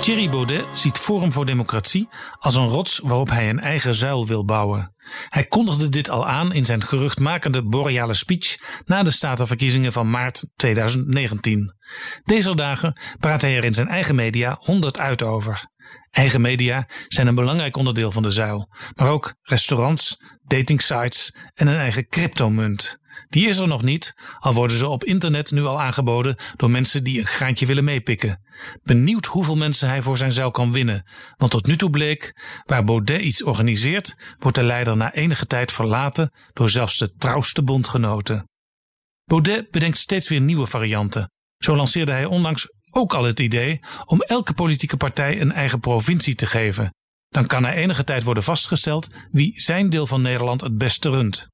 Thierry Baudet ziet Forum voor Democratie als een rots waarop hij een eigen zuil wil bouwen. Hij kondigde dit al aan in zijn geruchtmakende boreale speech na de statenverkiezingen van maart 2019. Deze dagen praat hij er in zijn eigen media honderd uit over. Eigen media zijn een belangrijk onderdeel van de zuil, maar ook restaurants, datingsites en een eigen cryptomunt. Die is er nog niet, al worden ze op internet nu al aangeboden door mensen die een graantje willen meepikken. Benieuwd hoeveel mensen hij voor zijn zeil kan winnen, want tot nu toe bleek, waar Baudet iets organiseert, wordt de leider na enige tijd verlaten door zelfs de trouwste bondgenoten. Baudet bedenkt steeds weer nieuwe varianten. Zo lanceerde hij onlangs ook al het idee om elke politieke partij een eigen provincie te geven. Dan kan na enige tijd worden vastgesteld wie zijn deel van Nederland het beste runt.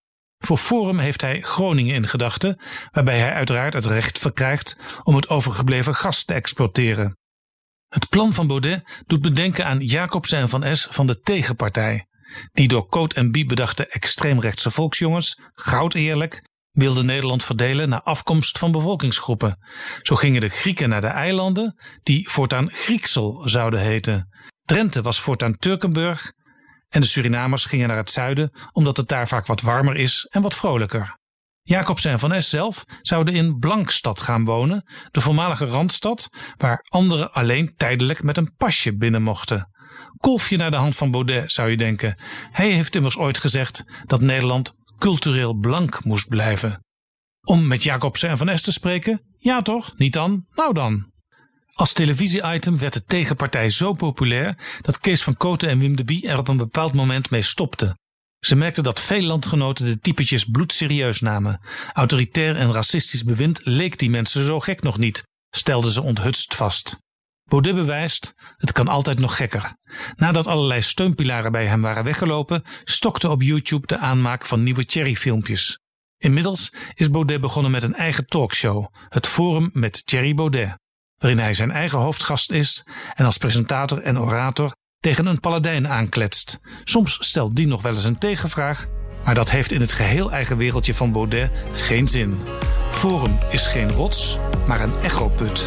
Voor Forum heeft hij Groningen in gedachten, waarbij hij uiteraard het recht verkrijgt om het overgebleven gas te exploiteren. Het plan van Baudet doet bedenken aan Jacobsen en van S van de tegenpartij, die door Coat en Bie bedachte extreemrechtse volksjongens, goud eerlijk, wilden Nederland verdelen naar afkomst van bevolkingsgroepen. Zo gingen de Grieken naar de eilanden, die voortaan Grieksel zouden heten. Drenthe was voortaan Turkenburg en de Surinamers gingen naar het zuiden omdat het daar vaak wat warmer is en wat vrolijker. Jacobsen en van Es zelf zouden in Blankstad gaan wonen, de voormalige randstad, waar anderen alleen tijdelijk met een pasje binnen mochten. Kolfje naar de hand van Baudet, zou je denken. Hij heeft immers ooit gezegd dat Nederland cultureel blank moest blijven. Om met Jacobsen en van Es te spreken? Ja toch, niet dan? Nou dan. Als televisie-item werd de tegenpartij zo populair dat Kees van Koten en Wim de Bie er op een bepaald moment mee stopten. Ze merkten dat veel landgenoten de typetjes bloedserieus namen. Autoritair en racistisch bewind leek die mensen zo gek nog niet, stelden ze onthutst vast. Baudet bewijst, het kan altijd nog gekker. Nadat allerlei steunpilaren bij hem waren weggelopen, stokte op YouTube de aanmaak van nieuwe Cherry-filmpjes. Inmiddels is Baudet begonnen met een eigen talkshow, het Forum met Thierry Baudet waarin hij zijn eigen hoofdgast is en als presentator en orator tegen een paladijn aankletst. Soms stelt die nog wel eens een tegenvraag, maar dat heeft in het geheel eigen wereldje van Baudet geen zin. Forum is geen rots, maar een echoput.